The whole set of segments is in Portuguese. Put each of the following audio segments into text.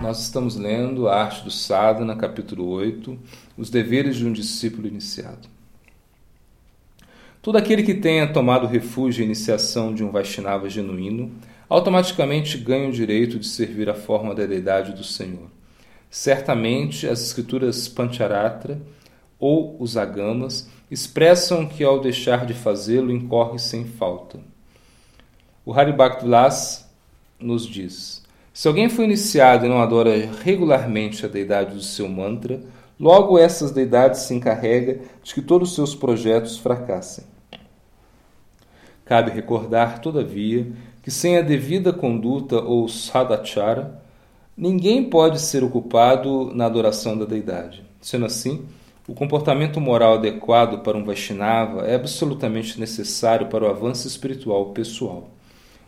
Nós estamos lendo a Arte do Sadhana, capítulo 8, Os deveres de um discípulo iniciado. Todo aquele que tenha tomado refúgio e iniciação de um Vaishnava genuíno, automaticamente ganha o direito de servir a forma da deidade do Senhor. Certamente, as escrituras Pancharatra ou os Agamas expressam que ao deixar de fazê-lo incorre sem falta. O Haribhaktivilas nos diz: se alguém foi iniciado e não adora regularmente a deidade do seu mantra, logo essas deidades se encarrega de que todos os seus projetos fracassem. Cabe recordar, todavia, que sem a devida conduta ou sadachara, ninguém pode ser ocupado na adoração da deidade. Sendo assim, o comportamento moral adequado para um Vaishnava é absolutamente necessário para o avanço espiritual pessoal.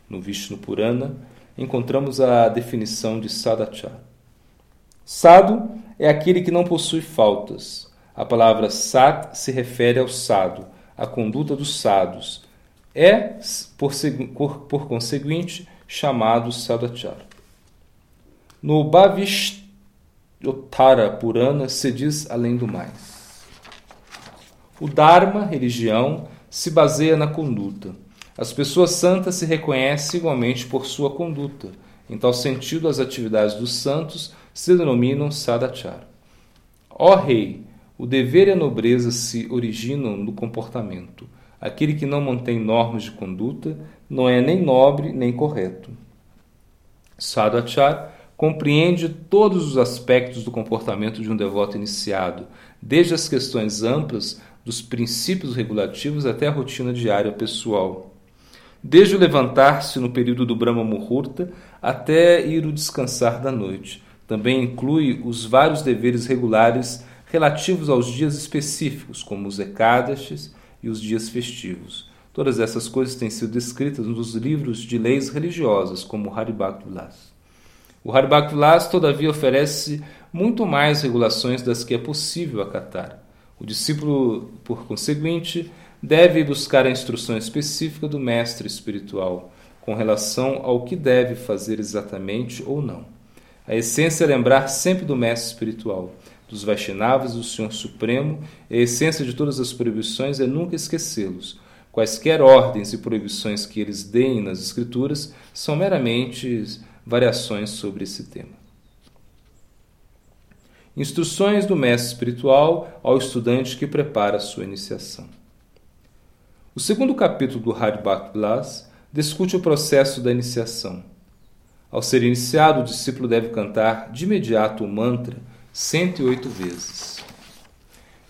No Vishnu Purana, encontramos a definição de sadachar. Sado é aquele que não possui faltas. A palavra sat se refere ao sado, à conduta dos sados. É, por, por, por conseguinte, chamado sadachar. No Bhavishtara Purana se diz além do mais. O Dharma, religião, se baseia na conduta. As pessoas santas se reconhecem igualmente por sua conduta. Em tal sentido, as atividades dos santos se denominam sadachar. Ó Rei, o dever e a nobreza se originam no comportamento. Aquele que não mantém normas de conduta não é nem nobre nem correto. Sadachar compreende todos os aspectos do comportamento de um devoto iniciado, desde as questões amplas dos princípios regulativos até a rotina diária pessoal desde o levantar-se no período do Brahma Muhurta até ir o descansar da noite. Também inclui os vários deveres regulares relativos aos dias específicos, como os Ekadashis e os dias festivos. Todas essas coisas têm sido descritas nos livros de leis religiosas, como o Haribhakti Vilas. O Haribhakti Vilas, todavia, oferece muito mais regulações das que é possível acatar. O discípulo, por conseguinte, deve buscar a instrução específica do mestre espiritual com relação ao que deve fazer exatamente ou não. A essência é lembrar sempre do mestre espiritual, dos Vaishnavas do Senhor Supremo, e a essência de todas as proibições é nunca esquecê-los. Quaisquer ordens e proibições que eles deem nas Escrituras são meramente variações sobre esse tema. Instruções do mestre espiritual ao estudante que prepara sua iniciação. O segundo capítulo do Haribhakti Vilas discute o processo da iniciação. Ao ser iniciado, o discípulo deve cantar de imediato o mantra 108 vezes.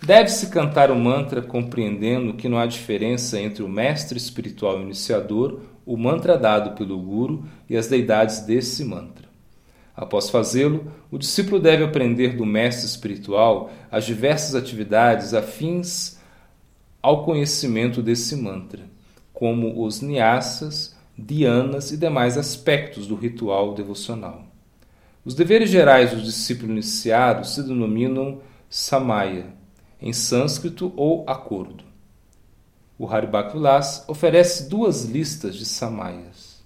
Deve-se cantar o mantra compreendendo que não há diferença entre o mestre espiritual iniciador, o mantra dado pelo guru e as deidades desse mantra. Após fazê-lo, o discípulo deve aprender do mestre espiritual as diversas atividades afins ao conhecimento desse mantra, como os nyasas, dhyanas e demais aspectos do ritual devocional. Os deveres gerais do discípulo iniciado se denominam samaya, em sânscrito ou acordo. O Haribhaktivilas oferece duas listas de samayas.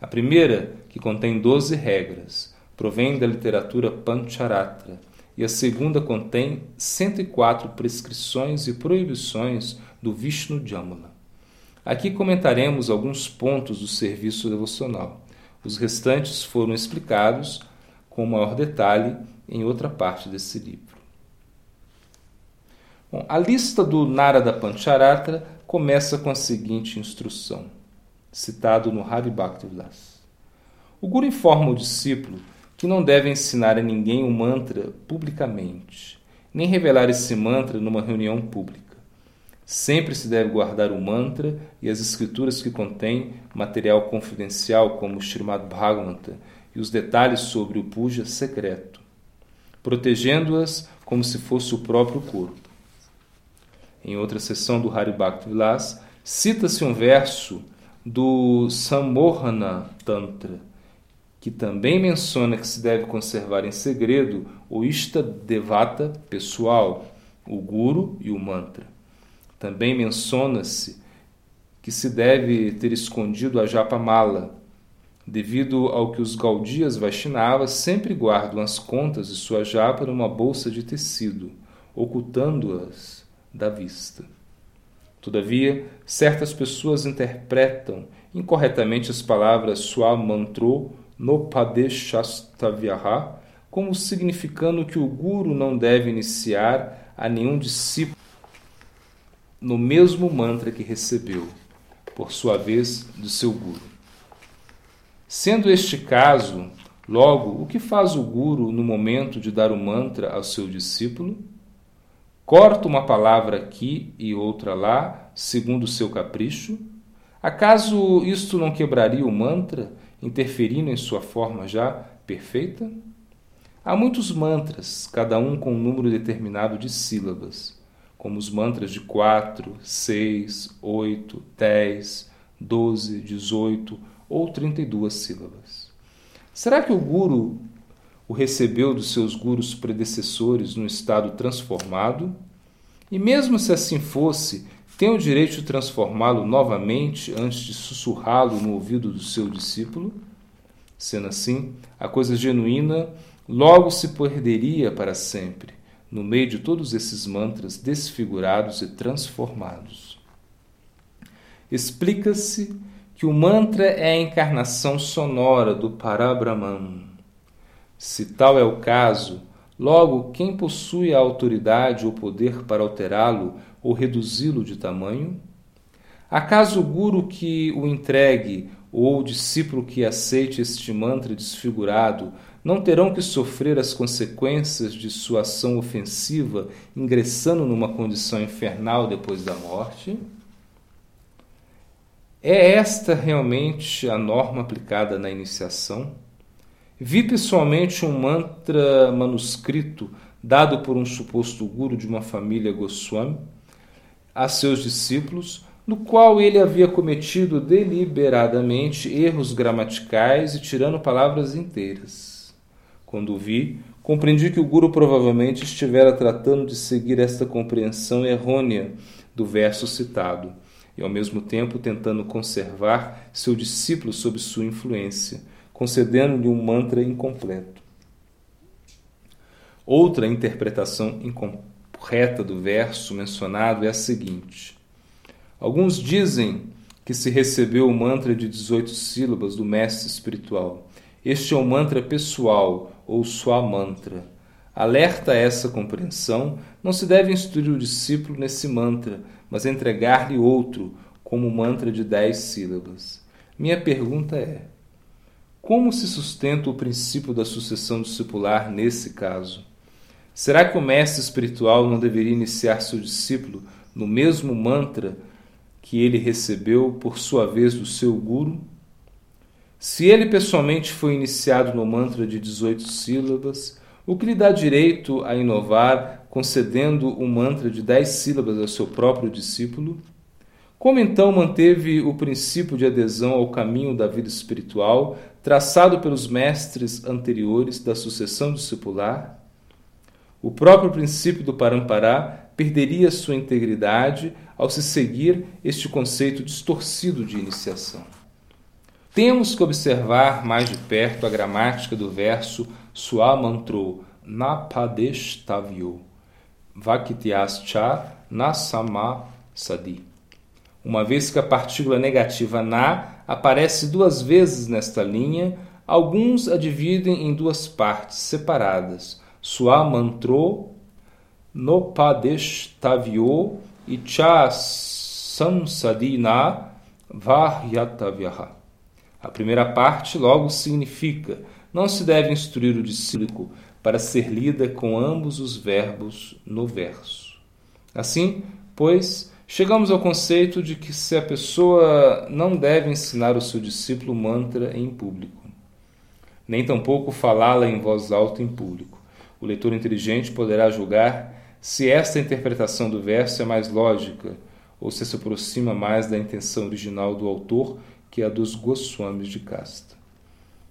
A primeira, que contém doze regras, provém da literatura Pancharatra, e a segunda contém 104 prescrições e proibições do Vishnu Jamala. Aqui comentaremos alguns pontos do serviço devocional. Os restantes foram explicados com maior detalhe em outra parte desse livro. Bom, a lista do Narada Pancharatra começa com a seguinte instrução, citado no Haribhakti Vilas. O Guru informa o discípulo que não deve ensinar a ninguém o mantra publicamente, nem revelar esse mantra numa reunião pública. Sempre se deve guardar o mantra e as escrituras que contêm material confidencial, como o Srimad Bhagavata e os detalhes sobre o puja secreto, protegendo-as como se fosse o próprio corpo. Em outra sessão do Haribhakti Vilas, cita-se um verso do Sammohana Tantra, que também menciona que se deve conservar em segredo o Ishta Devata pessoal, o Guru e o Mantra. Também menciona-se que se deve ter escondido a Japa Mala devido ao que os Gaudias Vaishnavas sempre guardam as contas de sua japa numa bolsa de tecido, ocultando-as da vista. Todavia, certas pessoas interpretam incorretamente as palavras Swa Mantro no Padeshastavyaha como significando que o guru não deve iniciar a nenhum discípulo no mesmo mantra que recebeu, por sua vez, do seu guru. Sendo este caso, logo, o que faz o guru no momento de dar o mantra ao seu discípulo? Corta uma palavra aqui e outra lá, segundo o seu capricho? Acaso isto não quebraria o mantra, interferindo em sua forma já perfeita? Há muitos mantras, cada um com um número determinado de sílabas, como os mantras de 4, 6, 8, 10, 12, 18 ou 32 sílabas. Será que o guru o recebeu dos seus gurus predecessores num estado transformado? E mesmo se assim fosse, tem o direito de transformá-lo novamente antes de sussurrá-lo no ouvido do seu discípulo? Sendo assim, a coisa genuína logo se perderia para sempre, no meio de todos esses mantras desfigurados e transformados. Explica-se que o mantra é a encarnação sonora do Parabrahman se tal é o caso, logo quem possui a autoridade ou poder para alterá-lo ou reduzi-lo de tamanho? Acaso o guru que o entregue ou o discípulo que aceite este mantra desfigurado não terão que sofrer as consequências de sua ação ofensiva, ingressando numa condição infernal depois da morte? É esta realmente a norma aplicada na iniciação? Vi pessoalmente um mantra manuscrito dado por um suposto guru de uma família Goswami a seus discípulos, no qual ele havia cometido deliberadamente erros gramaticais e tirando palavras inteiras. Quando o vi, compreendi que o guru provavelmente estivera tratando de seguir esta compreensão errônea do verso citado e ao mesmo tempo tentando conservar seu discípulo sob sua influência concedendo-lhe um mantra incompleto. Outra interpretação incorreta do verso mencionado é a seguinte: Alguns dizem que se recebeu o mantra de 18 sílabas do mestre espiritual. Este é o mantra pessoal ou sua mantra. Alerta a essa compreensão, não se deve instruir o discípulo nesse mantra, mas entregar-lhe outro, como mantra de 10 sílabas. Minha pergunta é: como se sustenta o princípio da sucessão discipular nesse caso? Será que o mestre espiritual não deveria iniciar seu discípulo no mesmo mantra que ele recebeu por sua vez do seu guru? Se ele pessoalmente foi iniciado no mantra de 18 sílabas, o que lhe dá direito a inovar concedendo um mantra de 10 sílabas ao seu próprio discípulo? Como então manteve o princípio de adesão ao caminho da vida espiritual traçado pelos mestres anteriores da sucessão discipular? O próprio princípio do Parampará perderia sua integridade ao se seguir este conceito distorcido de iniciação. Temos que observar mais de perto a gramática do verso Suamantro Napadeshtavyo Vakityascha Nasama Sadi uma vez que a partícula negativa na aparece duas vezes nesta linha, alguns a dividem em duas partes separadas. Sua mantro nopadeshtavyo e cha samsadina vahyatavyaha. A primeira parte logo significa não se deve instruir o discípulo para ser lida com ambos os verbos no verso. Assim, pois, Chegamos ao conceito de que se a pessoa não deve ensinar o seu discípulo mantra em público, nem tampouco falá-la em voz alta em público. O leitor inteligente poderá julgar se esta interpretação do verso é mais lógica ou se se aproxima mais da intenção original do autor, que é a dos Goswamis de casta.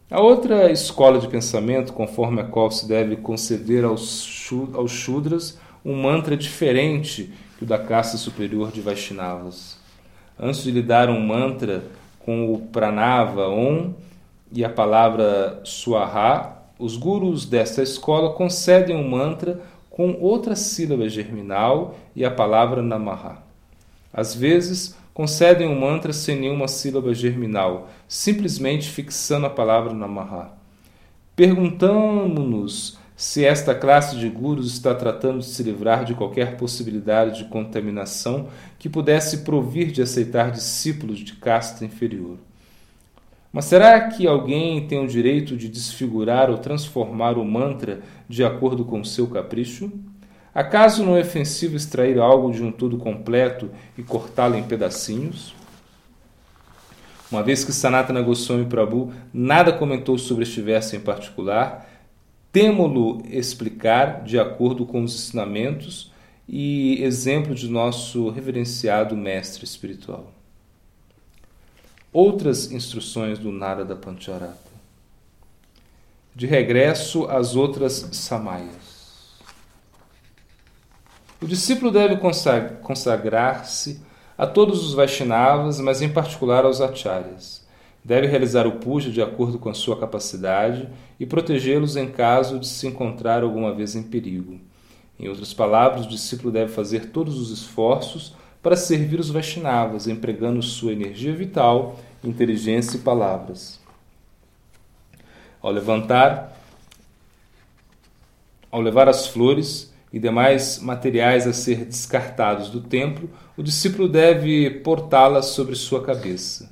A outra escola de pensamento, conforme a qual se deve conceder aos, Shudras um mantra diferente que o da casta superior de Vaishnavas. Antes de lhe dar um mantra com o Pranava Om, e a palavra Swaha, os gurus desta escola concedem um mantra com outra sílaba germinal e a palavra Namaha. Às vezes, concedem um mantra sem nenhuma sílaba germinal, simplesmente fixando a palavra Namaha. Perguntamos-nos se esta classe de gurus está tratando de se livrar de qualquer possibilidade de contaminação que pudesse provir de aceitar discípulos de casta inferior. Mas será que alguém tem o direito de desfigurar ou transformar o mantra de acordo com o seu capricho? Acaso não é ofensivo extrair algo de um todo completo e cortá-lo em pedacinhos? Uma vez que Sanatana Goswami Prabhu nada comentou sobre este verso em particular, temo-lo explicar de acordo com os ensinamentos e exemplo de nosso reverenciado mestre espiritual. Outras instruções do Narada Pancharata. De regresso às outras samayas. O discípulo deve consagrar-se a todos os Vaishnavas, mas em particular aos Acharyas. Deve realizar o puja de acordo com a sua capacidade e protegê-los em caso de se encontrar alguma vez em perigo. Em outras palavras, o discípulo deve fazer todos os esforços para servir os Vaishnavas, empregando sua energia vital, inteligência e palavras. Ao levantar, ao levar as flores, e demais materiais a ser descartados do templo, o discípulo deve portá-las sobre sua cabeça.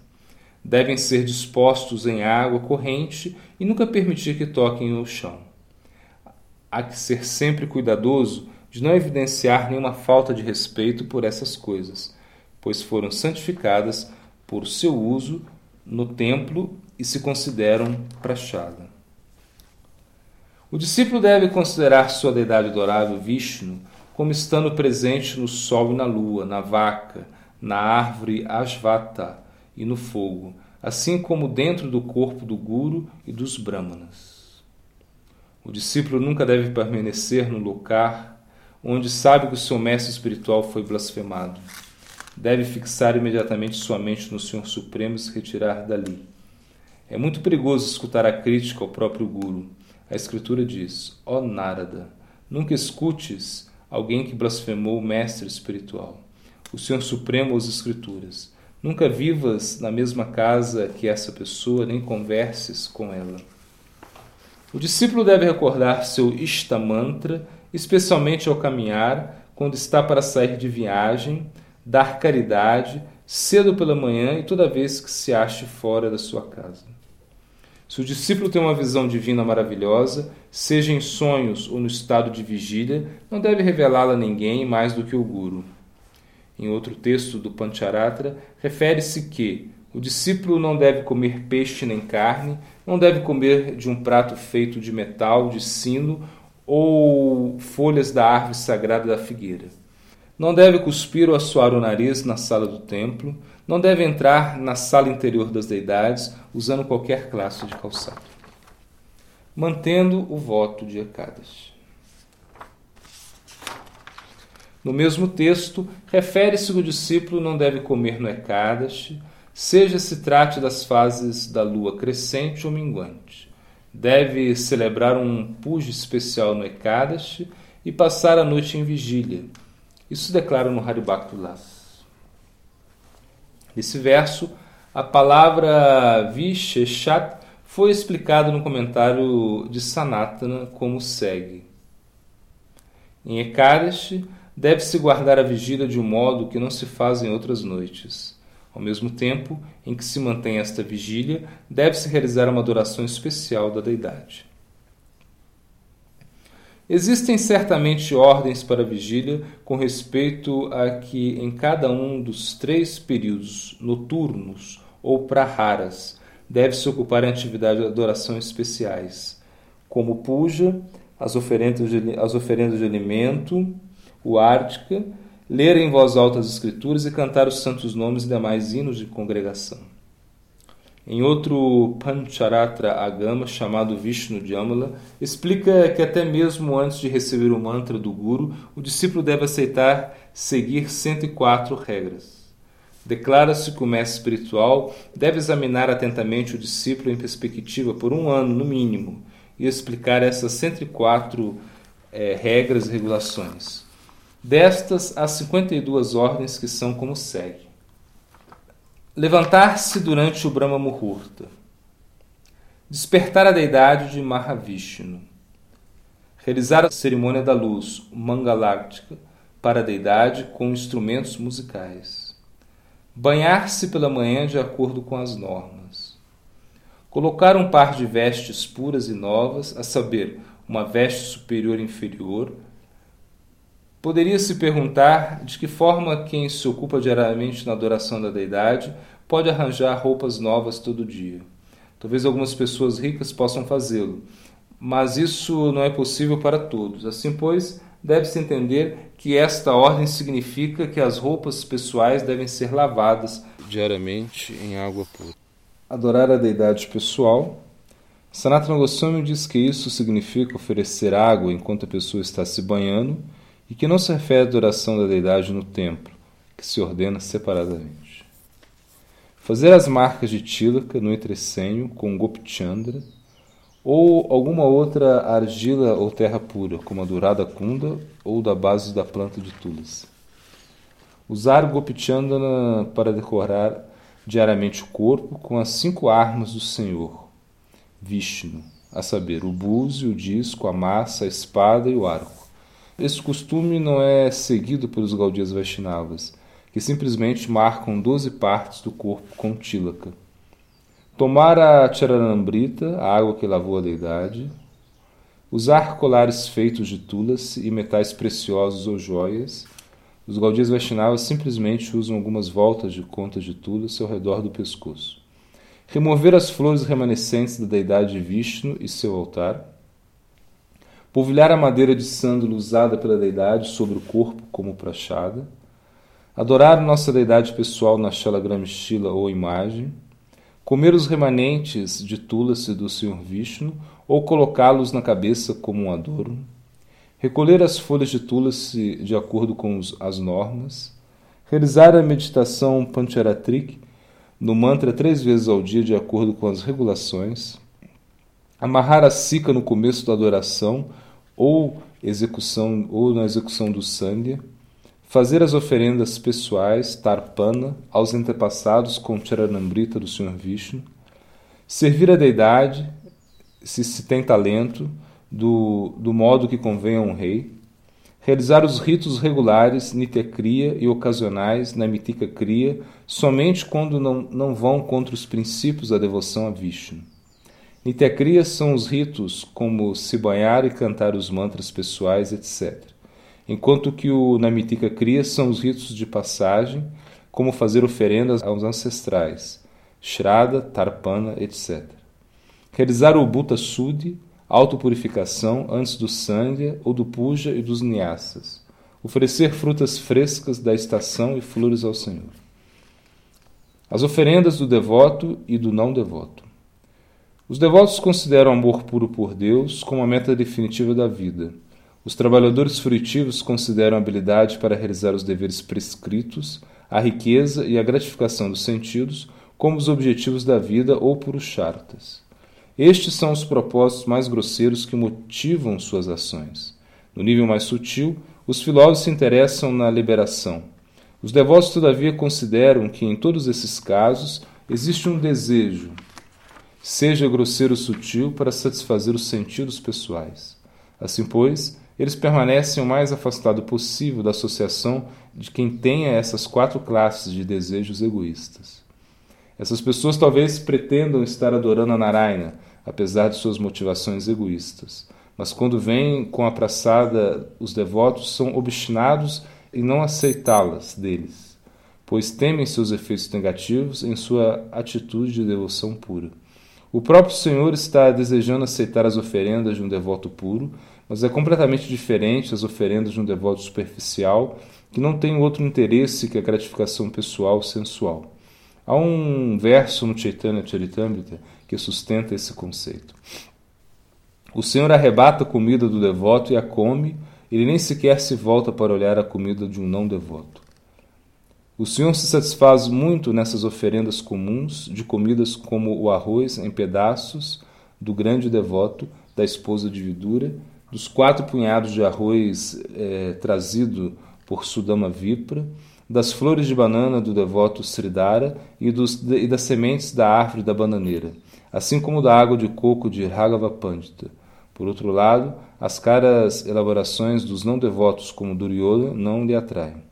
Devem ser dispostos em água corrente e nunca permitir que toquem o chão. Há que ser sempre cuidadoso de não evidenciar nenhuma falta de respeito por essas coisas, pois foram santificadas por seu uso no templo e se consideram prachada. O discípulo deve considerar sua deidade adorável, Vishnu, como estando presente no sol e na lua, na vaca, na árvore Ashvata e no fogo, assim como dentro do corpo do Guru e dos Brahmanas. O discípulo nunca deve permanecer no lugar onde sabe que o seu mestre espiritual foi blasfemado. Deve fixar imediatamente sua mente no Senhor Supremo e se retirar dali. É muito perigoso escutar a crítica ao próprio Guru a Escritura diz: Ó oh Narada, nunca escutes alguém que blasfemou o mestre espiritual, o Senhor Supremo ou as Escrituras. Nunca vivas na mesma casa que essa pessoa, nem converses com ela. O discípulo deve recordar seu Ishta Mantra, especialmente ao caminhar, quando está para sair de viagem, dar caridade, cedo pela manhã e toda vez que se ache fora da sua casa. Se o discípulo tem uma visão divina maravilhosa, seja em sonhos ou no estado de vigília, não deve revelá-la a ninguém mais do que o Guru. Em outro texto do Pancharatra, refere-se que o discípulo não deve comer peixe nem carne, não deve comer de um prato feito de metal, de sino ou folhas da árvore sagrada da figueira. Não deve cuspir ou assoar o nariz na sala do templo, não deve entrar na sala interior das deidades usando qualquer classe de calçado. Mantendo o voto de Ekadas. No mesmo texto, refere-se que o discípulo não deve comer no Ekadashi, seja se trate das fases da lua crescente ou minguante. Deve celebrar um puja especial no Ekadashi e passar a noite em vigília. Isso declara no Haribhaktulas. Nesse verso, a palavra Visheshat foi explicada no comentário de Sanatana como segue. Em Ekadashi, deve-se guardar a vigília de um modo que não se faz em outras noites. Ao mesmo tempo em que se mantém esta vigília, deve-se realizar uma adoração especial da deidade. Existem certamente ordens para a vigília com respeito a que em cada um dos três períodos noturnos ou praharas deve-se ocupar em atividades de adoração especiais, como puja, as oferendas de, as oferendas de alimento, o ártica, ler em voz alta as escrituras e cantar os santos nomes e demais hinos de congregação. Em outro Pancharatra Agama, chamado Vishnu Jamala, explica que até mesmo antes de receber o mantra do Guru, o discípulo deve aceitar seguir 104 regras. Declara-se que o mestre espiritual deve examinar atentamente o discípulo em perspectiva por um ano, no mínimo, e explicar essas 104 é, regras e regulações. Destas, há 52 ordens que são como segue. Levantar-se durante o Brahma Muhurta. Despertar a deidade de Mahavishnu. Realizar a cerimônia da luz, Mangaláctica, para a deidade com instrumentos musicais Banhar-se pela manhã de acordo com as normas. Colocar um par de vestes puras e novas, a saber, uma veste superior e inferior. Poderia se perguntar de que forma quem se ocupa diariamente na adoração da deidade pode arranjar roupas novas todo dia. Talvez algumas pessoas ricas possam fazê-lo, mas isso não é possível para todos. Assim, pois, deve-se entender que esta ordem significa que as roupas pessoais devem ser lavadas diariamente em água pura. Adorar a deidade pessoal. Sanatana Goswami diz que isso significa oferecer água enquanto a pessoa está se banhando e que não se refere à adoração da deidade no templo, que se ordena separadamente. Fazer as marcas de Tilaka no entrecenho com Gopichandra ou alguma outra argila ou terra pura, como a dourada kunda ou da base da planta de tulas. Usar Gopichandana para decorar diariamente o corpo com as cinco armas do Senhor, Vishnu, a saber, o búzio, o disco, a massa, a espada e o arco. Esse costume não é seguido pelos Gaudias Vaishnavas, que simplesmente marcam doze partes do corpo com tilaka. Tomar a charanambrita, a água que lavou a deidade. Usar colares feitos de tulas e metais preciosos ou joias. Os Gaudias Vaishnavas simplesmente usam algumas voltas de contas de tulas ao redor do pescoço. Remover as flores remanescentes da deidade Vishnu e seu altar. Polvilhar a madeira de sândalo usada pela deidade sobre o corpo como prachada. Adorar nossa deidade pessoal na Shalagramishila ou imagem comer os remanentes de Tulasi do Sr. Vishnu ou colocá-los na cabeça como um adorno, recolher as folhas de Tulasi de acordo com os, as normas, realizar a meditação Pancharatrik no mantra três vezes ao dia de acordo com as regulações, amarrar a sica no começo da adoração ou execução ou na execução do sandhya, fazer as oferendas pessoais, tarpana, aos antepassados com Charanamrita do Sr. Vishnu, servir a deidade, se se tem talento, do, do modo que convém a um rei, realizar os ritos regulares, Nityakriya e ocasionais, na Mitika Kriya, somente quando não, não vão contra os princípios da devoção a Vishnu. Nityakriya são os ritos como se banhar e cantar os mantras pessoais, etc enquanto que o Namitika Kriya são os ritos de passagem, como fazer oferendas aos ancestrais, Shraddha, Tarpana, etc. Realizar o Bhuta Sudhi, autopurificação antes do Sandhya ou do Puja e dos Nyasas. Oferecer frutas frescas da estação e flores ao Senhor. As oferendas do devoto e do não devoto. Os devotos consideram o amor puro por Deus como a meta definitiva da vida os trabalhadores frutivos consideram a habilidade para realizar os deveres prescritos, a riqueza e a gratificação dos sentidos como os objetivos da vida ou chartas. Estes são os propósitos mais grosseiros que motivam suas ações. No nível mais sutil, os filósofos se interessam na liberação. Os devotos, todavia, consideram que em todos esses casos existe um desejo, seja grosseiro ou sutil, para satisfazer os sentidos pessoais. Assim, pois, eles permanecem o mais afastado possível da associação de quem tenha essas quatro classes de desejos egoístas. Essas pessoas talvez pretendam estar adorando a Narayana, apesar de suas motivações egoístas. Mas quando vêm com a praçada, os devotos são obstinados em não aceitá-las deles, pois temem seus efeitos negativos em sua atitude de devoção pura. O próprio Senhor está desejando aceitar as oferendas de um devoto puro, mas é completamente diferente das oferendas de um devoto superficial que não tem outro interesse que a gratificação pessoal sensual. Há um verso no Chaitanya Charitamrita que sustenta esse conceito. O Senhor arrebata a comida do devoto e a come, ele nem sequer se volta para olhar a comida de um não devoto. O Senhor se satisfaz muito nessas oferendas comuns de comidas como o arroz em pedaços do grande devoto, da esposa de Vidura, dos quatro punhados de arroz é, trazido por Sudama Vipra, das flores de banana do devoto Sridhara e, dos, e das sementes da árvore da bananeira, assim como da água de coco de Raghava Pandita. Por outro lado, as caras elaborações dos não devotos como Duryodhana não lhe atraem.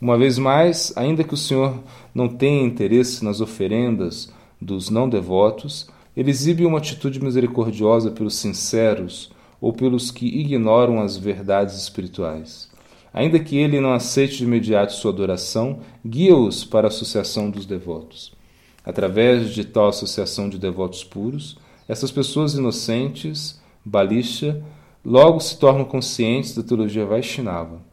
Uma vez mais, ainda que o Senhor não tenha interesse nas oferendas dos não devotos, ele exibe uma atitude misericordiosa pelos sinceros ou pelos que ignoram as verdades espirituais. Ainda que ele não aceite de imediato sua adoração, guia-os para a associação dos devotos. Através de tal associação de devotos puros, essas pessoas inocentes, balisha, logo se tornam conscientes da teologia Vaishnava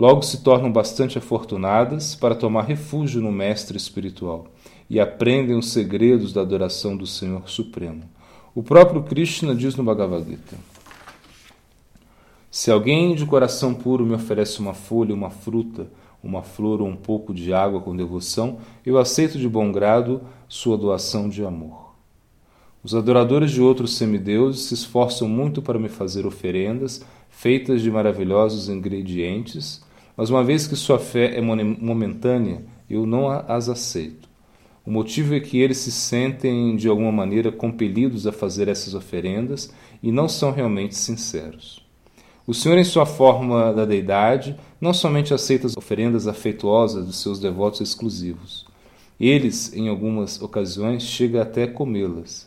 Logo se tornam bastante afortunadas para tomar refúgio no Mestre espiritual e aprendem os segredos da adoração do Senhor Supremo. O próprio Krishna diz no Bhagavad Gita: Se alguém de coração puro me oferece uma folha, uma fruta, uma flor ou um pouco de água com devoção, eu aceito de bom grado sua doação de amor. Os adoradores de outros semideuses se esforçam muito para me fazer oferendas feitas de maravilhosos ingredientes mas uma vez que sua fé é momentânea, eu não as aceito. O motivo é que eles se sentem de alguma maneira compelidos a fazer essas oferendas e não são realmente sinceros. O Senhor, em sua forma da deidade, não somente aceita as oferendas afetuosas dos seus devotos exclusivos. Eles, em algumas ocasiões, chega até comê-las.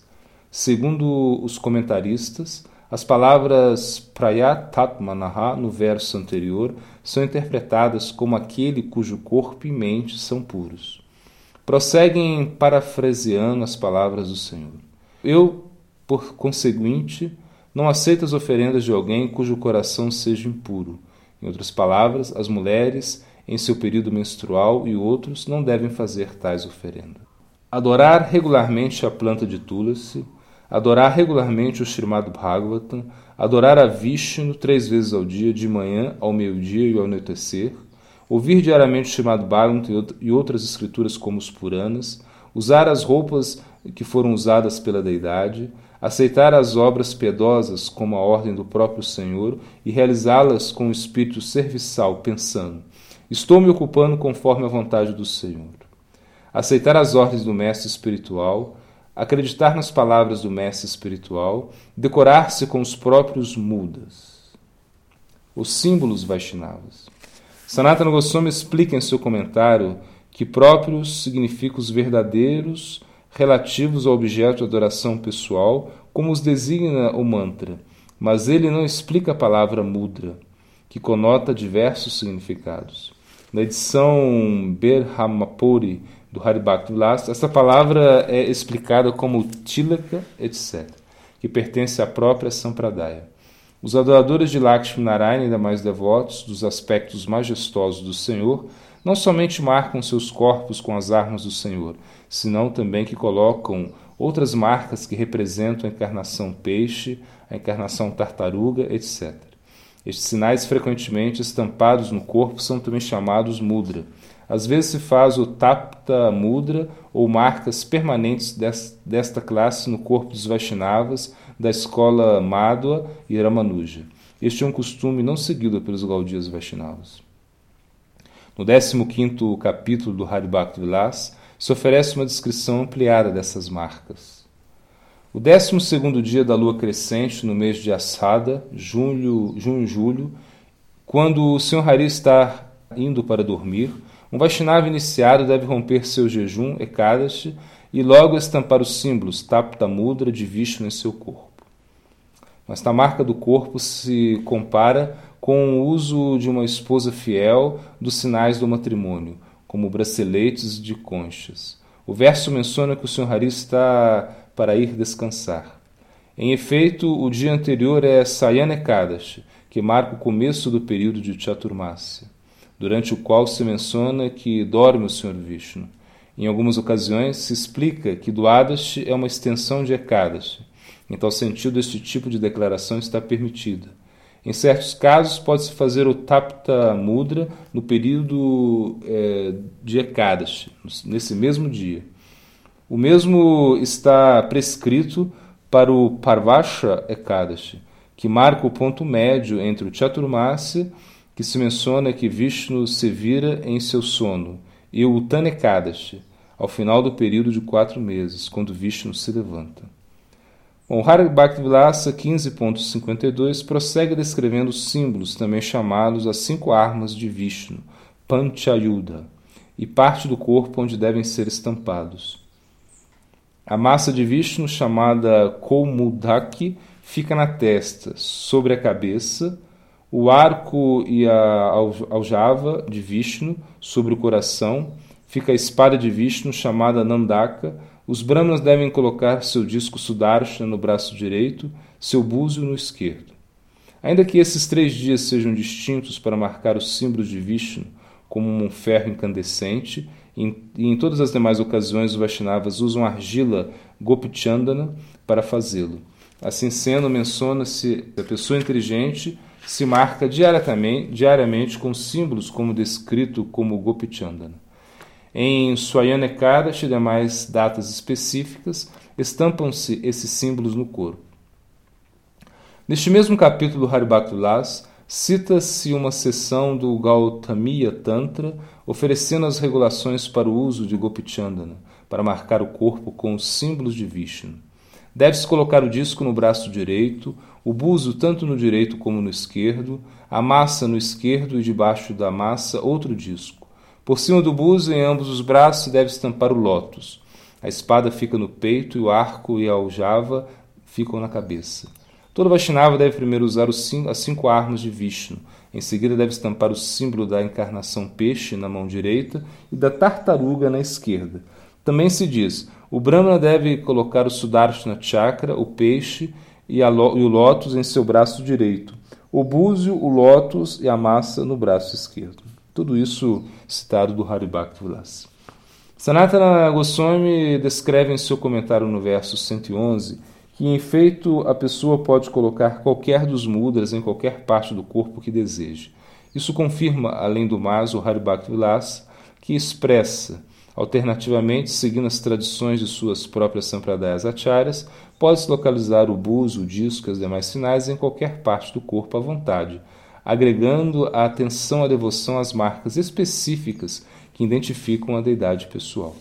Segundo os comentaristas, as palavras Prayatatmanaha no verso anterior são interpretadas como aquele cujo corpo e mente são puros. Prosseguem parafraseando as palavras do Senhor. Eu, por conseguinte, não aceito as oferendas de alguém cujo coração seja impuro. Em outras palavras, as mulheres, em seu período menstrual e outros, não devem fazer tais oferendas. Adorar regularmente a planta de Tulasi adorar regularmente o Srimad Bhagavatam, adorar a Vishnu três vezes ao dia, de manhã, ao meio-dia e ao anoitecer, ouvir diariamente o Srimad Bhagavatam e outras escrituras como os Puranas, usar as roupas que foram usadas pela deidade, aceitar as obras piedosas como a ordem do próprio Senhor e realizá-las com o espírito serviçal, pensando: estou me ocupando conforme a vontade do Senhor. Aceitar as ordens do mestre espiritual, acreditar nas palavras do mestre espiritual, decorar-se com os próprios mudas, os símbolos Vaishnavas. Sanatana Goswami explica em seu comentário que próprios significam os verdadeiros relativos ao objeto de adoração pessoal, como os designa o mantra, mas ele não explica a palavra mudra, que conota diversos significados. Na edição Berhamapuri do Haribhakti Vilas, essa palavra é explicada como Tilaka, etc., que pertence à própria Sampradaya. Os adoradores de Lakshmi Narayana, ainda mais devotos dos aspectos majestosos do Senhor, não somente marcam seus corpos com as armas do Senhor, senão também que colocam outras marcas que representam a encarnação peixe, a encarnação tartaruga, etc. Estes sinais frequentemente estampados no corpo são também chamados mudra às vezes se faz o tapta mudra ou marcas permanentes desta classe no corpo dos Vaishnavas da escola Madhva e Ramanuja. Este é um costume não seguido pelos Gaudias Vaishnavas. No 15º capítulo do Haribhakti Vilas, se oferece uma descrição ampliada dessas marcas. O 12º dia da lua crescente, no mês de Asada, junho, junho julho, quando o Sr. Hari está indo para dormir, um Vaishnava iniciado deve romper seu jejum, Ekadashi, e logo estampar os símbolos Tapta Mudra de Vishnu em seu corpo. Mas a marca do corpo se compara com o uso de uma esposa fiel dos sinais do matrimônio, como braceletes de conchas. O verso menciona que o Sr. Hari está para ir descansar. Em efeito, o dia anterior é Sayana Ekadashi, que marca o começo do período de Chaturmasya durante o qual se menciona que dorme o Sr. Vishnu. Em algumas ocasiões se explica que Duadashi é uma extensão de Ekadashi. Em tal sentido, este tipo de declaração está permitida. Em certos casos, pode-se fazer o Tapta Mudra no período é, de Ekadashi, nesse mesmo dia. O mesmo está prescrito para o Parvasha Ekadashi, que marca o ponto médio entre o Chaturmasya, que se menciona que Vishnu se vira em seu sono, e o Tanekadashi, ao final do período de quatro meses, quando Vishnu se levanta. Bom, Hari Bhaktivilasa 15.52 prossegue descrevendo os símbolos, também chamados as cinco armas de Vishnu, Panchayuda, e parte do corpo onde devem ser estampados. A massa de Vishnu, chamada Koumudaki, fica na testa, sobre a cabeça, o arco e a aljava de Vishnu sobre o coração, fica a espada de Vishnu, chamada Nandaka, os brahmanas devem colocar seu disco Sudarshana no braço direito, seu búzio no esquerdo. Ainda que esses três dias sejam distintos para marcar os símbolos de Vishnu, como um ferro incandescente, e em todas as demais ocasiões os Vaishnavas usam argila Gopichandana para fazê-lo. Assim sendo, menciona-se a pessoa inteligente se marca diariamente, diariamente com símbolos como descrito como Gopichandana. Em Swayana Ekadashi e demais datas específicas, estampam-se esses símbolos no corpo. Neste mesmo capítulo do Haribhaktilas, cita-se uma seção do Gautamiya Tantra oferecendo as regulações para o uso de Gopichandana, para marcar o corpo com os símbolos de Vishnu. Deve-se colocar o disco no braço direito, o buzo tanto no direito como no esquerdo, a massa no esquerdo e debaixo da massa outro disco. Por cima do buzo, em ambos os braços, deve estampar o lótus. A espada fica no peito e o arco e a aljava ficam na cabeça. Todo Vaishnava deve primeiro usar cinco, as cinco armas de Vishnu. Em seguida, deve estampar o símbolo da encarnação peixe na mão direita e da tartaruga na esquerda. Também se diz: o Brahmana deve colocar o Sudarshana Chakra, o peixe, e, e o lótus em seu braço direito, o búzio, o lótus e a massa no braço esquerdo. Tudo isso citado do Haribhakti Vilasa. Sanatana Goswami descreve em seu comentário no verso 111 que, em feito, a pessoa pode colocar qualquer dos mudras em qualquer parte do corpo que deseje. Isso confirma, além do mais, o Haribhakti Vilasa, que expressa, alternativamente, seguindo as tradições de suas próprias sampradayas acharyas, pode-se localizar o buzo, o disco e os demais sinais em qualquer parte do corpo à vontade, agregando a atenção à devoção às marcas específicas que identificam a deidade pessoal.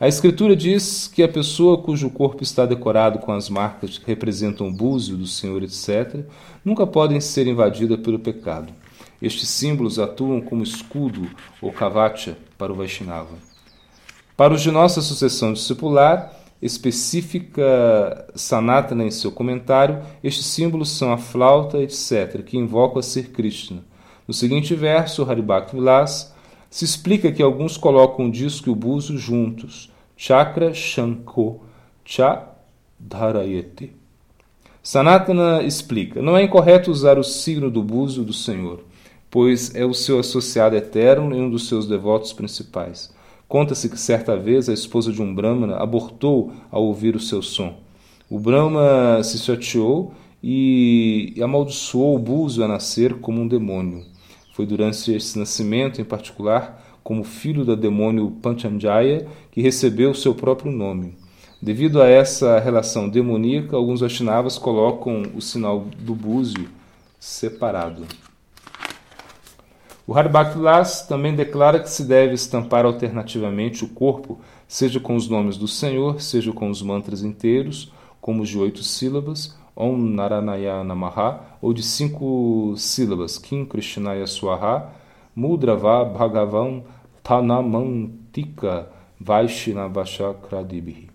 A Escritura diz que a pessoa cujo corpo está decorado com as marcas que representam o búzio do Senhor, etc., nunca podem ser invadida pelo pecado. Estes símbolos atuam como escudo ou kavacha para o Vaishnava. Para os de nossa sucessão discipular, específica Sanatana em seu comentário, estes símbolos são a flauta, etc., que invocam a ser Krishna. No seguinte verso, Haribhakti Vilas, se explica que alguns colocam o disco e o buzo juntos, chakra shanko cha dharayete. Sanatana explica: não é incorreto usar o signo do buzo do Senhor, pois é o seu associado eterno e um dos seus devotos principais. Conta-se que certa vez a esposa de um Brahmana abortou ao ouvir o seu som. O Brahma se chateou e amaldiçoou o Búzio a nascer como um demônio. Foi durante esse nascimento, em particular, como filho da demônio Panchanjaya, que recebeu seu próprio nome. Devido a essa relação demoníaca, alguns Vaishnavas colocam o sinal do búzio separado. O Harbakvilas também declara que se deve estampar alternativamente o corpo, seja com os nomes do Senhor, seja com os mantras inteiros, como os de oito sílabas, Om Naranaya Namaha, ou de cinco sílabas, Kim Krishnaya Swaha, Mudrava Bhagavan Tanamantika Vaishnavashakradibihi.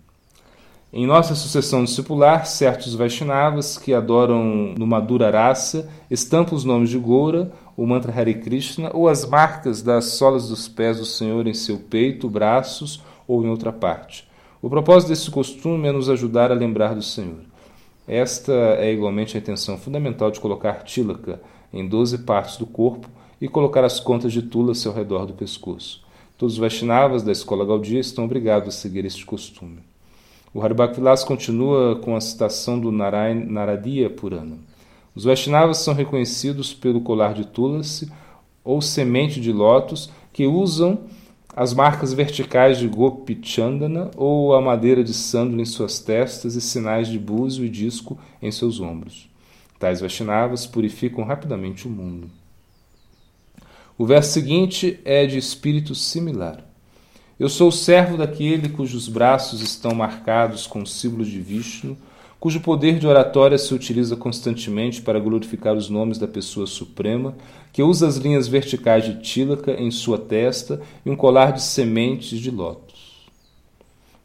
Em nossa sucessão discipular, certos Vaishnavas que adoram no Madura Rasa estampam os nomes de Goura o mantra Hare Krishna ou as marcas das solas dos pés do Senhor em seu peito, braços ou em outra parte. O propósito desse costume é nos ajudar a lembrar do Senhor. Esta é igualmente a intenção fundamental de colocar tilaka em doze partes do corpo e colocar as contas de tulas ao redor do pescoço. Todos os Vaishnavas da escola Gaudiya estão obrigados a seguir este costume. O Haribhaktilas continua com a citação do Narayan, Naradiya Purana. Os Vaishnavas são reconhecidos pelo colar de Tulasi ou semente de lótus que usam as marcas verticais de Gopi Chandana ou a madeira de sândalo em suas testas e sinais de búzio e disco em seus ombros. Tais Vaishnavas purificam rapidamente o mundo. O verso seguinte é de espírito similar. Eu sou o servo daquele cujos braços estão marcados com símbolos de Vishnu, cujo poder de oratória se utiliza constantemente para glorificar os nomes da pessoa suprema, que usa as linhas verticais de Tilaka em sua testa e um colar de sementes de lótus.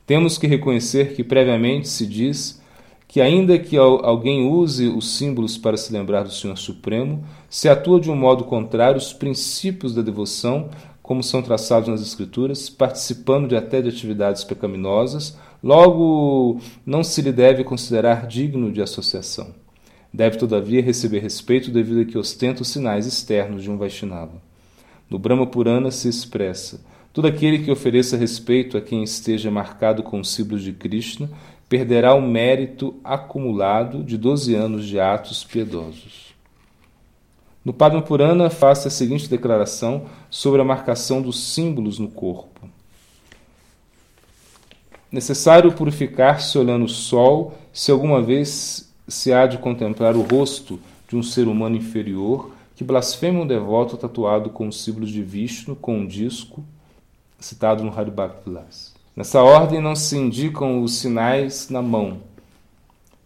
Temos que reconhecer que previamente se diz que, ainda que alguém use os símbolos para se lembrar do Senhor Supremo, se atua de um modo contrário os princípios da devoção, como são traçados nas Escrituras, participando de até de atividades pecaminosas, logo não se lhe deve considerar digno de associação. Deve, todavia, receber respeito devido a que ostenta os sinais externos de um Vaishnava. No Brahma Purana se expressa: todo aquele que ofereça respeito a quem esteja marcado com os símbolos de Krishna perderá o mérito acumulado de 12 anos de atos piedosos. No Padma Purana faz a seguinte declaração sobre a marcação dos símbolos no corpo. Necessário purificar-se olhando o sol, se alguma vez se há de contemplar o rosto de um ser humano inferior que blasfema um devoto tatuado com os símbolos de Vishnu com um disco, citado no Haribhakti Vilas. Nessa ordem não se indicam os sinais na mão,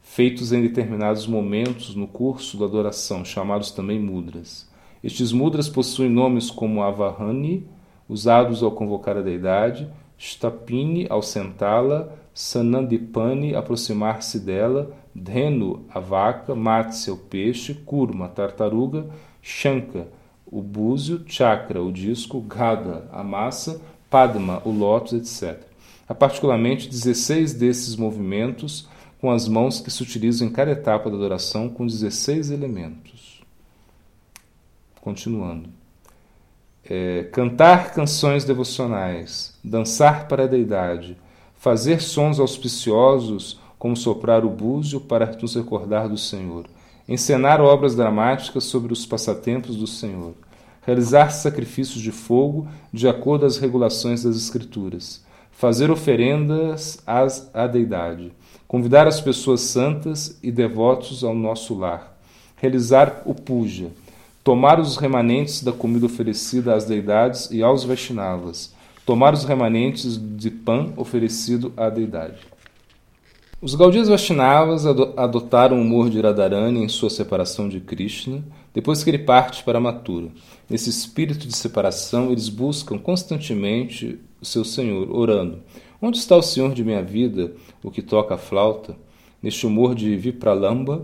feitos em determinados momentos no curso da adoração, chamados também mudras. Estes mudras possuem nomes como Avahani, usados ao convocar a deidade, Stapini, ao sentá-la, Sanandipani, aproximar-se dela, Dhenu, a vaca, Matsya, o peixe, Kurma, a tartaruga, Shanka, o búzio, Chakra, o disco, Gada, a massa, Padma, o lótus, etc. Há particularmente 16 desses movimentos com as mãos que se utilizam em cada etapa da adoração com 16 elementos. Continuando. É, cantar canções devocionais, dançar para a deidade, fazer sons auspiciosos, como soprar o búzio para nos recordar do Senhor, encenar obras dramáticas sobre os passatempos do Senhor, realizar sacrifícios de fogo de acordo às regulações das Escrituras, fazer oferendas às, à deidade, convidar as pessoas santas e devotos ao nosso lar, realizar o puja, tomar os remanentes da comida oferecida às deidades e aos Vaishnavas, tomar os remanentes de pão oferecido à deidade. Os Gaudias Vaishnavas adotaram o humor de Radharani em sua separação de Krishna, depois que ele parte para Mathura. Nesse espírito de separação, eles buscam constantemente o seu Senhor, orando: Onde está o Senhor de minha vida, o que toca a flauta? Neste humor de Vipralamba,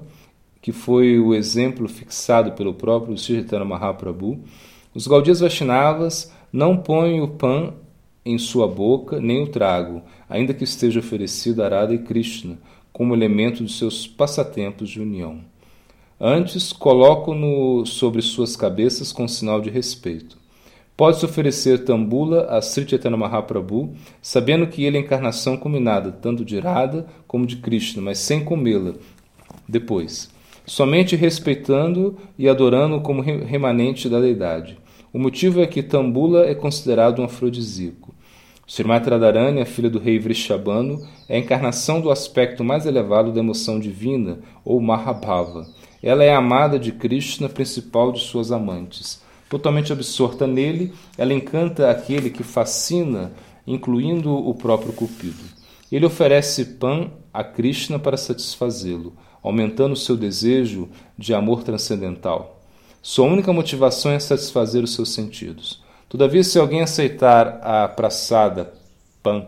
que foi o exemplo fixado pelo próprio Sritana Mahaprabhu, os Gaudias Vaishnavas não põem o pão em sua boca nem o trago, ainda que esteja oferecido a Radha e Krishna, como elemento de seus passatempos de união. Antes, colocam-no sobre suas cabeças com sinal de respeito. Pode-se oferecer tambula a Sri Chaitanya Mahaprabhu, sabendo que ele é a encarnação combinada tanto de Radha como de Krishna, mas sem comê-la depois, somente respeitando e adorando como remanente da deidade. O motivo é que tambula é considerado um afrodisíaco. Srimati Radharani, a filha do rei Vrishabhanu, é a encarnação do aspecto mais elevado da emoção divina, ou Mahabhava. Ela é a amada de Krishna, principal de suas amantes. Totalmente absorta nele, ela encanta aquele que fascina, incluindo o próprio Cupido. Ele oferece pão a Krishna para satisfazê-lo, aumentando seu desejo de amor transcendental. Sua única motivação é satisfazer os seus sentidos. Todavia, se alguém aceitar a praçada pan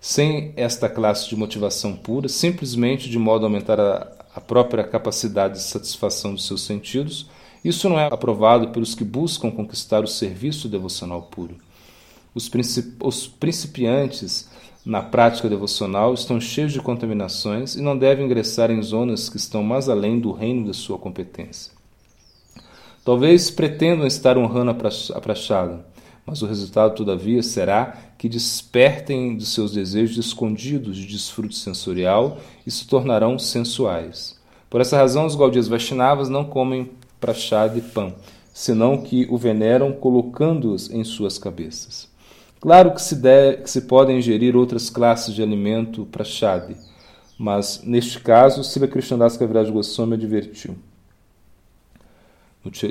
sem esta classe de motivação pura, simplesmente de modo a aumentar a, a própria capacidade de satisfação dos seus sentidos, isso não é aprovado pelos que buscam conquistar o serviço devocional puro. Os, os principiantes na prática devocional estão cheios de contaminações e não devem ingressar em zonas que estão mais além do reino da sua competência. Talvez pretendam estar honrando a prachada, mas o resultado, todavia, será que despertem de seus desejos escondidos de desfrute sensorial e se tornarão sensuais. Por essa razão, os Gaudias Vaishnavas não comem prachada e pão, senão que o veneram colocando-os em suas cabeças. Claro que se, que se podem ingerir outras classes de alimento prachade, mas neste caso, Sila Krishnadas Kaviraj Goswami advertiu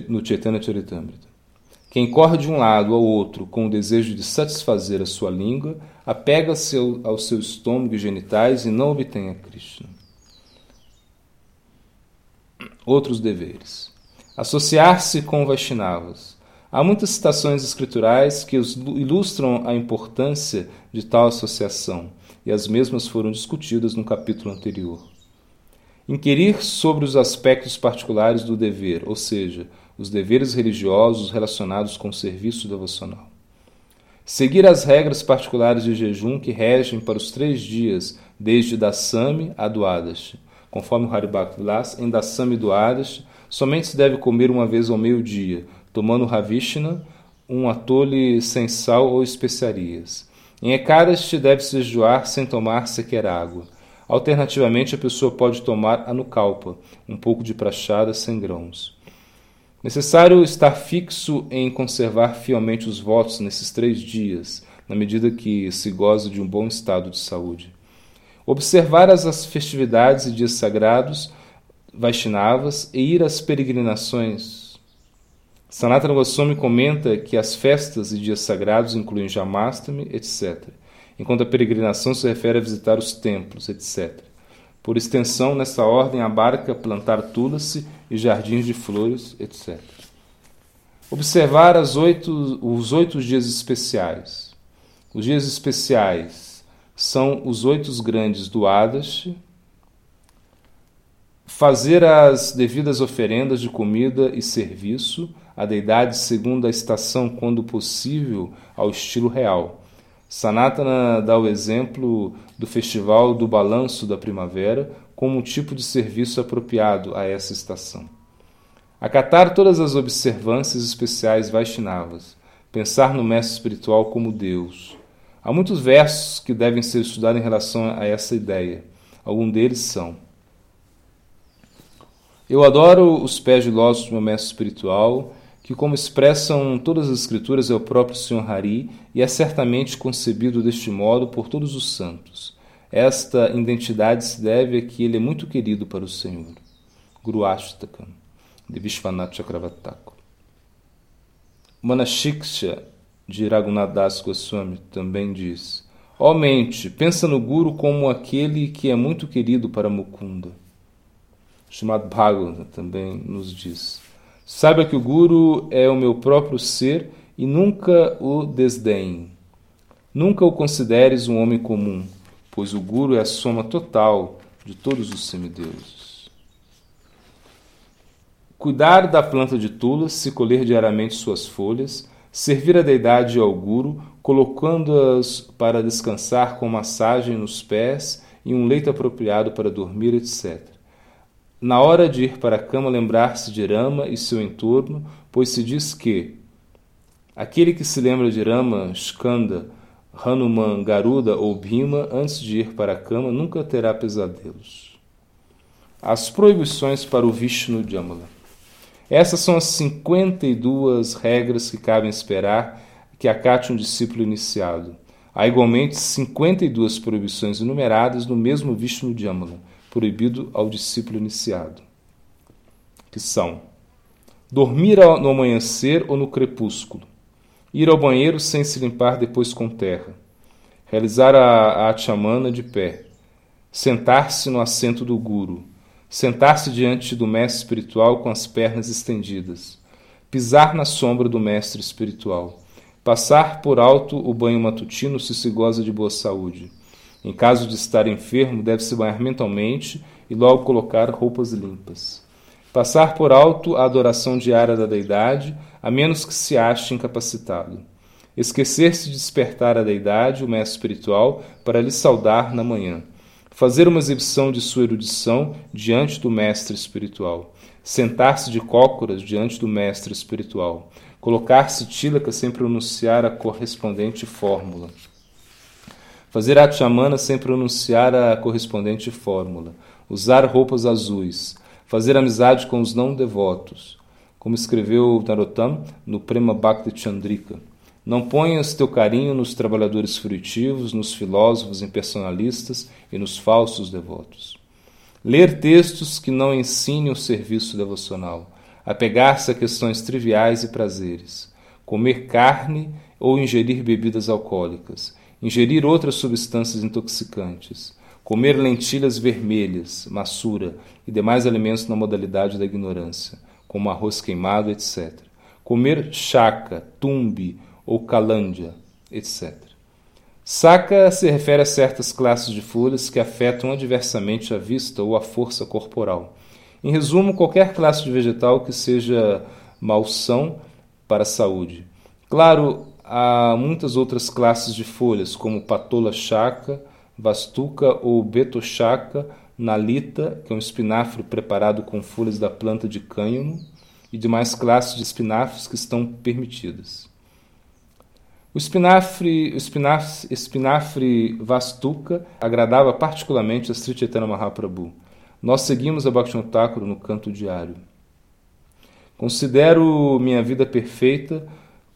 no Chaitanya Charitamrita. Quem corre de um lado ao outro com o desejo de satisfazer a sua língua, apega-se ao seu estômago e genitais e não obtém a Krishna. Outros deveres. Associar-se com Vaishnavas. Há muitas citações escriturais que ilustram a importância de tal associação, e as mesmas foram discutidas no capítulo anterior. Inquirir sobre os aspectos particulares do dever, ou seja, os deveres religiosos relacionados com o serviço devocional. Seguir as regras particulares de jejum que regem para os três dias, desde Dasami a Duadash. Conforme o Haribhakti Vilas, em Dasami Duadash, somente se deve comer uma vez ao meio-dia, tomando Ravishna, um atole sem sal ou especiarias. Em Ekadash deve-se jejuar sem tomar sequer água. Alternativamente, a pessoa pode tomar anukalpa, um pouco de prachada sem grãos. Necessário estar fixo em conservar fielmente os votos nesses três dias, na medida que se goza de um bom estado de saúde. Observar as festividades e dias sagrados Vaishnavas e ir às peregrinações. Sanatana Goswami comenta que as festas e dias sagrados incluem Jamastami, etc., enquanto a peregrinação se refere a visitar os templos, etc. Por extensão, nessa ordem, abarca plantar tulasi e jardins de flores, etc. Observar oito, os oito dias especiais. Os dias especiais são os oito grandes do fazer as devidas oferendas de comida e serviço à deidade segundo a estação, quando possível, ao estilo real Sanatana dá o exemplo do festival do balanço da primavera como um tipo de serviço apropriado a essa estação. Acatar todas as observâncias especiais Vaishnavas, pensar no mestre espiritual como Deus. Há muitos versos que devem ser estudados em relação a essa ideia. Alguns deles são: Eu adoro os pés de lótus do meu mestre espiritual que, como expressam todas as Escrituras, é o próprio Senhor Hari e é certamente concebido deste modo por todos os santos. Esta identidade se deve a que ele é muito querido para o Senhor. Guru Ashtakam, de Vishwanath Chakravartako. Manashiksha, de Raghunadas Goswami, também diz: Ó oh, mente, pensa no Guru como aquele que é muito querido para Mukunda. Srimad Bhagavatam também nos diz: Saiba que o Guru é o meu próprio ser e nunca o desdenhe. Nunca o consideres um homem comum, pois o Guru é a soma total de todos os semideuses. Cuidar da planta de tulas, se colher diariamente suas folhas, servir a deidade ao Guru, colocando-as para descansar com massagem nos pés e um leito apropriado para dormir, etc. Na hora de ir para a cama, lembrar-se de Rama e seu entorno, pois se diz que aquele que se lembra de Rama, Skanda, Hanuman, Garuda ou Bhima antes de ir para a cama nunca terá pesadelos. As proibições para o Vishnu Jamala. Essas são as 52 regras que cabem esperar que acate um discípulo iniciado. Há igualmente 52 proibições enumeradas no mesmo Vishnu Jamala proibido ao discípulo iniciado, que são dormir no amanhecer ou no crepúsculo, ir ao banheiro sem se limpar depois com terra, realizar a, a de pé, sentar-se no assento do guru, sentar-se diante do mestre espiritual com as pernas estendidas, pisar na sombra do mestre espiritual, passar por alto o banho matutino se se goza de boa saúde em caso de estar enfermo, deve-se banhar mentalmente e logo colocar roupas limpas. Passar por alto a adoração diária da deidade, a menos que se ache incapacitado. Esquecer-se de despertar a deidade, o mestre espiritual, para lhe saudar na manhã. Fazer uma exibição de sua erudição diante do mestre espiritual. Sentar-se de cócoras diante do mestre espiritual. Colocar-se tílaca sem pronunciar a correspondente fórmula. Fazer ato chamana sem pronunciar a correspondente fórmula. Usar roupas azuis. fazer amizade com os não devotos, como escreveu Narottam no Prema Bhakti Chandrika. Não ponhas teu carinho nos trabalhadores fruitivos, nos filósofos impersonalistas e nos falsos devotos. Ler textos que não ensinem o serviço devocional, apegar-se a questões triviais e prazeres, comer carne ou ingerir bebidas alcoólicas, ingerir outras substâncias intoxicantes, comer lentilhas vermelhas, maçura e demais alimentos na modalidade da ignorância, como arroz queimado, etc. Comer chaca, tumbe ou calândia, etc. Saca se refere a certas classes de folhas que afetam adversamente a vista ou a força corporal. Em resumo, qualquer classe de vegetal que seja malsão para a saúde. Claro, há muitas outras classes de folhas, como patola chaca, vastuca ou betochaca, nalita, que é um espinafre preparado com folhas da planta de cânhamo, e demais classes de espinafres que estão permitidas. O espinafre, o espinafre, espinafre vastuca agradava particularmente a Sri Chaitanya Mahaprabhu. Nós seguimos a Thakur no canto diário. Considero minha vida perfeita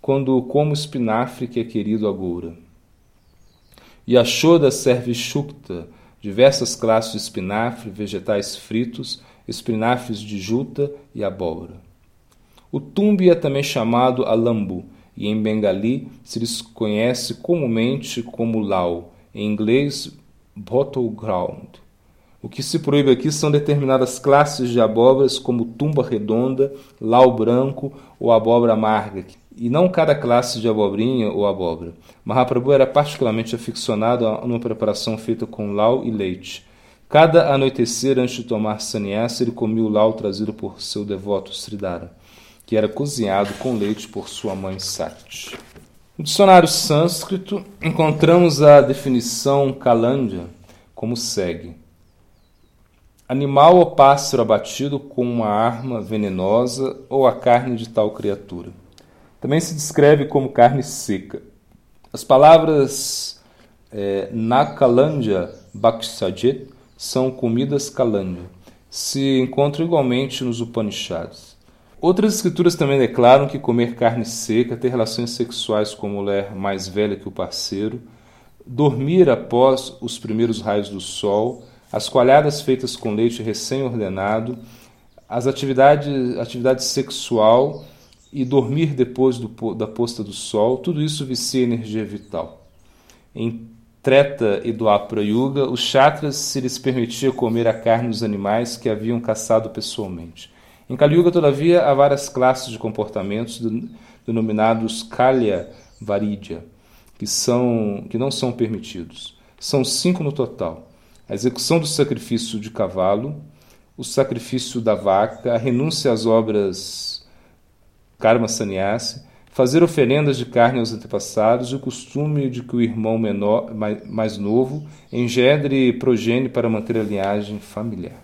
quando como espinafre que é querido a Goura. E a Shoda serve shukta, diversas classes de espinafre, vegetais fritos, espinafres de juta e abóbora. O tumbi é também chamado alambu, e em bengali se lhes conhece comumente como lau, em inglês bottle ground. O que se proíbe aqui são determinadas classes de abóboras, como tumba redonda, lau branco ou abóbora amarga, e não cada classe de abobrinha ou abóbora. Mahaprabhu era particularmente aficionado a uma preparação feita com lau e leite. Cada anoitecer, antes de tomar sannyasa, ele comia o lau trazido por seu devoto Sridhara que era cozinhado com leite por sua mãe Sati. No dicionário sânscrito, encontramos a definição Kalandya como segue: animal ou pássaro abatido com uma arma venenosa ou a carne de tal criatura. Também se descreve como carne seca. As palavras é, na Kalandya Bhakshajet são comidas Kalandya. Se encontram igualmente nos Upanishads. Outras escrituras também declaram que comer carne seca, ter relações sexuais com mulher mais velha que o parceiro, dormir após os primeiros raios do sol, as coalhadas feitas com leite recém-ordenado, as atividades, atividade sexual e dormir depois do, da posta do sol, tudo isso vicia energia vital. Em Treta e Dwapara Yuga, os chatras se lhes permitia comer a carne dos animais que haviam caçado pessoalmente. Em Kali Yuga, todavia, há várias classes de comportamentos denominados Kalya Varidya, que, são, que não são permitidos. São cinco no total: a execução do sacrifício de cavalo, o sacrifício da vaca, a renúncia às obras karma sannyasi, fazer oferendas de carne aos antepassados e o costume de que o irmão menor, mais, novo engendre progênie para manter a linhagem familiar.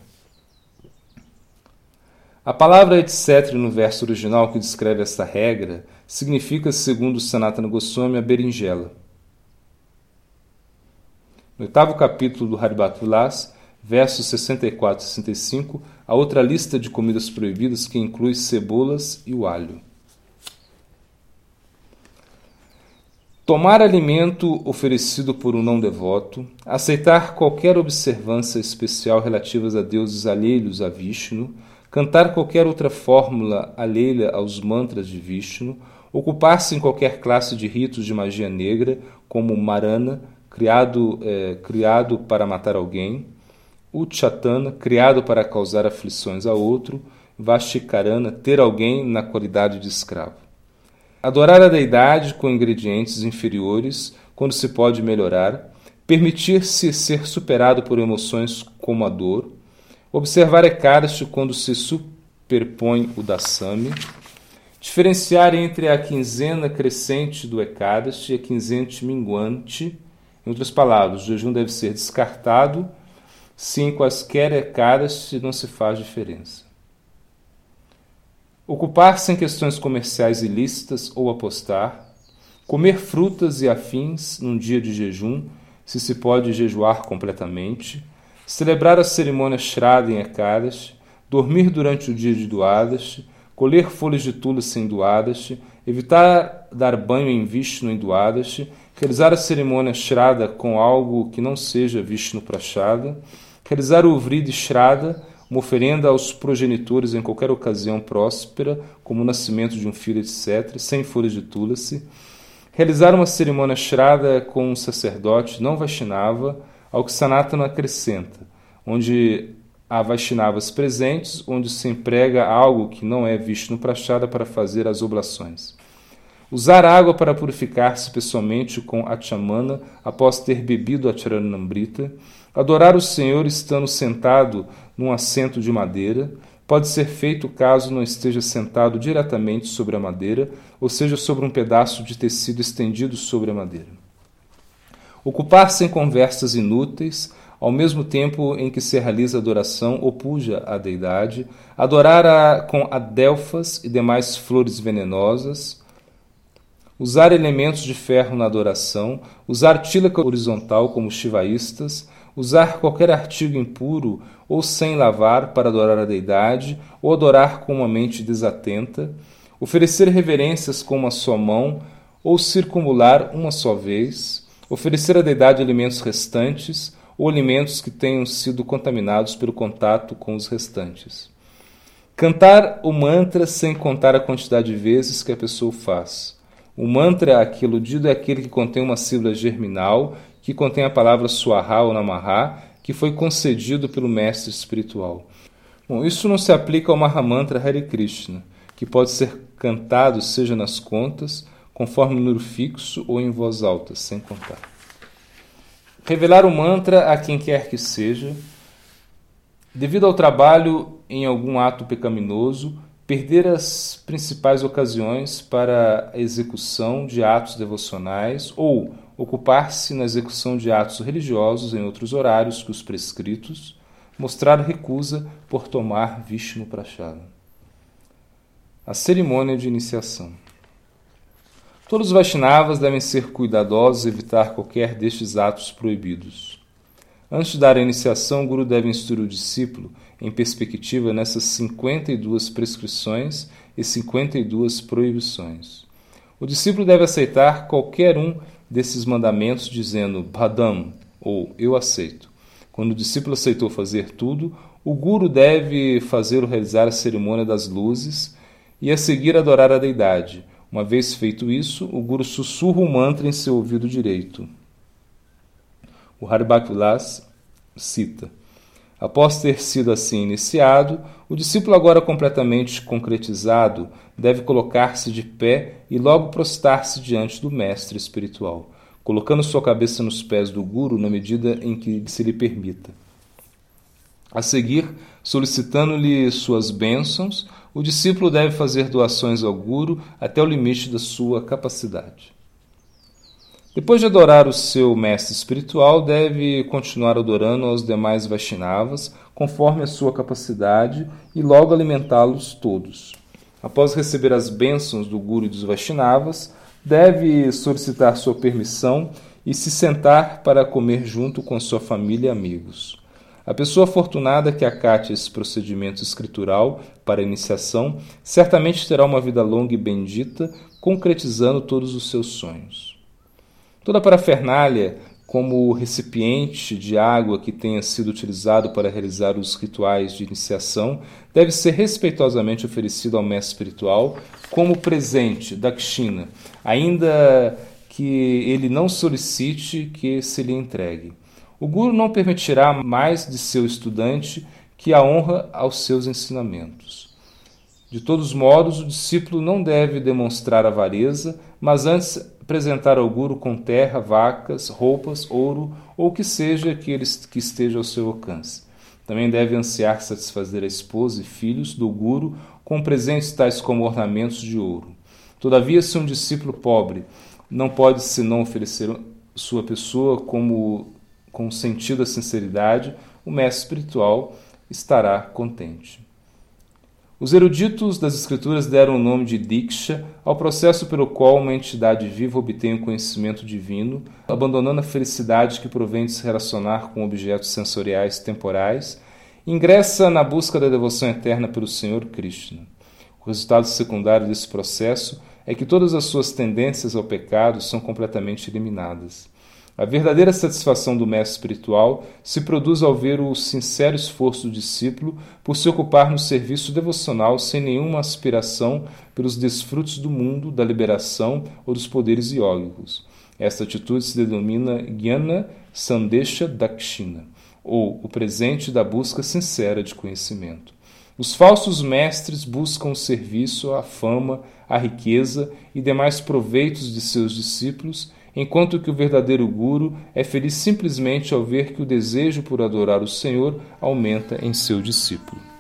A palavra etc. no verso original que descreve esta regra significa, segundo Sanatana Goswami, a berinjela. No oitavo capítulo do Haribat Vilas, versos 64 e 65, há outra lista de comidas proibidas que inclui cebolas e o alho. Tomar alimento oferecido por um não devoto, aceitar qualquer observância especial relativas a deuses alheios a Vishnu, cantar qualquer outra fórmula alheia aos mantras de Vishnu, ocupar-se em qualquer classe de ritos de magia negra, como Marana, criado, é, criado para matar alguém, Uchatana, criado para causar aflições a outro, Vashikarana, ter alguém na qualidade de escravo. Adorar a deidade com ingredientes inferiores, quando se pode melhorar, permitir-se ser superado por emoções como a dor, Observar Ekadasti quando se superpõe o Dasami. Diferenciar entre a quinzena crescente do Ekadasti e a quinzena minguante. Em outras palavras, o jejum deve ser descartado se em quaisquer Ekadasti não se faz diferença. Ocupar-se em questões comerciais ilícitas ou apostar. Comer frutas e afins num dia de jejum, se se pode jejuar completamente celebrar a cerimônia Shraddha em Ekadash, dormir durante o dia de Duadash, colher folhas de tula sem Duadash, evitar dar banho em Vishnu em Duadash, realizar a cerimônia Shraddha com algo que não seja Vishnu Prashada, realizar o Vridi Shraddha, uma oferenda aos progenitores em qualquer ocasião próspera, como o nascimento de um filho, etc., sem folhas de tulasi, realizar uma cerimônia Shraddha com um sacerdote não Vaishnava, ao que Sanatana acrescenta, onde há Vaishnavas presentes, onde se emprega algo que não é visto no Prachada para fazer as oblações. Usar água para purificar-se pessoalmente com Achamana após ter bebido a Charanambrita. Adorar o Senhor estando sentado num assento de madeira. Pode ser feito caso não esteja sentado diretamente sobre a madeira, ou seja, sobre um pedaço de tecido estendido sobre a madeira. Ocupar-se em conversas inúteis, ao mesmo tempo em que se realiza adoração ou puja deidade, adorar a, com adelfas e demais flores venenosas, usar elementos de ferro na adoração, usar tílaca horizontal como chivaístas, usar qualquer artigo impuro ou sem lavar para adorar a deidade, ou adorar com uma mente desatenta, oferecer reverências com uma só mão, ou circumular uma só vez, oferecer à deidade alimentos restantes, ou alimentos que tenham sido contaminados pelo contato com os restantes. Cantar o mantra sem contar a quantidade de vezes que a pessoa faz. O mantra aqui aludido é aquele que contém uma sílaba germinal, que contém a palavra Swaha ou Namaha, que foi concedido pelo mestre espiritual. Bom, isso não se aplica ao Mahamantra Hare Krishna, que pode ser cantado seja nas contas, conforme número fixo ou em voz alta, sem contar. Revelar o mantra a quem quer que seja, devido ao trabalho em algum ato pecaminoso, perder as principais ocasiões para a execução de atos devocionais ou ocupar-se na execução de atos religiosos em outros horários que os prescritos, mostrar recusa por tomar Vishnu Prachada. A cerimônia de iniciação. Todos os Vaishnavas devem ser cuidadosos e evitar qualquer destes atos proibidos. Antes de dar a iniciação, o Guru deve instruir o discípulo em perspectiva nessas 52 prescrições e 52 proibições. O discípulo deve aceitar qualquer um desses mandamentos dizendo Bhadam ou eu aceito. Quando o discípulo aceitou fazer tudo, o guru deve fazer realizar a cerimônia das luzes e a seguir adorar a deidade. Uma vez feito isso, o guru sussurra o mantra em seu ouvido direito. O Haribak Vilas cita: Após ter sido assim iniciado, o discípulo, agora completamente concretizado, deve colocar-se de pé e logo prostar-se diante do mestre espiritual, colocando sua cabeça nos pés do guru na medida em que se lhe permita. A seguir, solicitando-lhe suas bênçãos, o discípulo deve fazer doações ao guru até o limite da sua capacidade. Depois de adorar o seu mestre espiritual, deve continuar adorando aos demais Vaishnavas, conforme a sua capacidade, e logo alimentá-los todos. Após receber as bênçãos do Guru dos Vaishnavas, deve solicitar sua permissão e se sentar para comer junto com sua família e amigos. A pessoa afortunada que acate esse procedimento escritural para iniciação certamente terá uma vida longa e bendita, concretizando todos os seus sonhos. Toda parafernália, como o recipiente de água que tenha sido utilizado para realizar os rituais de iniciação, deve ser respeitosamente oferecido ao mestre espiritual como presente da Kshina, ainda que ele não solicite que se lhe entregue. O Guru não permitirá mais de seu estudante que a honra aos seus ensinamentos. De todos modos, o discípulo não deve demonstrar avareza, mas antes apresentar ao guru com terra, vacas, roupas, ouro ou o que seja que, que esteja ao seu alcance. Também deve ansiar satisfazer a esposa e filhos do guru com presentes tais como ornamentos de ouro. Todavia, se um discípulo pobre não pode senão oferecer sua pessoa como com sentido da sinceridade, o mestre espiritual estará contente. Os eruditos das Escrituras deram o nome de Diksha ao processo pelo qual uma entidade viva obtém o conhecimento divino, abandonando a felicidade que provém de se relacionar com objetos sensoriais temporais ingressa na busca da devoção eterna pelo Senhor Krishna. O resultado secundário desse processo é que todas as suas tendências ao pecado são completamente eliminadas. A verdadeira satisfação do mestre espiritual se produz ao ver o sincero esforço do discípulo por se ocupar no serviço devocional sem nenhuma aspiração pelos desfrutos do mundo, da liberação ou dos poderes iógicos. Esta atitude se denomina Jnana Sandesha Dakshina, ou o presente da busca sincera de conhecimento. Os falsos mestres buscam o serviço, a fama, a riqueza e demais proveitos de seus discípulos enquanto que o verdadeiro guru é feliz simplesmente ao ver que o desejo por adorar o Senhor aumenta em seu discípulo.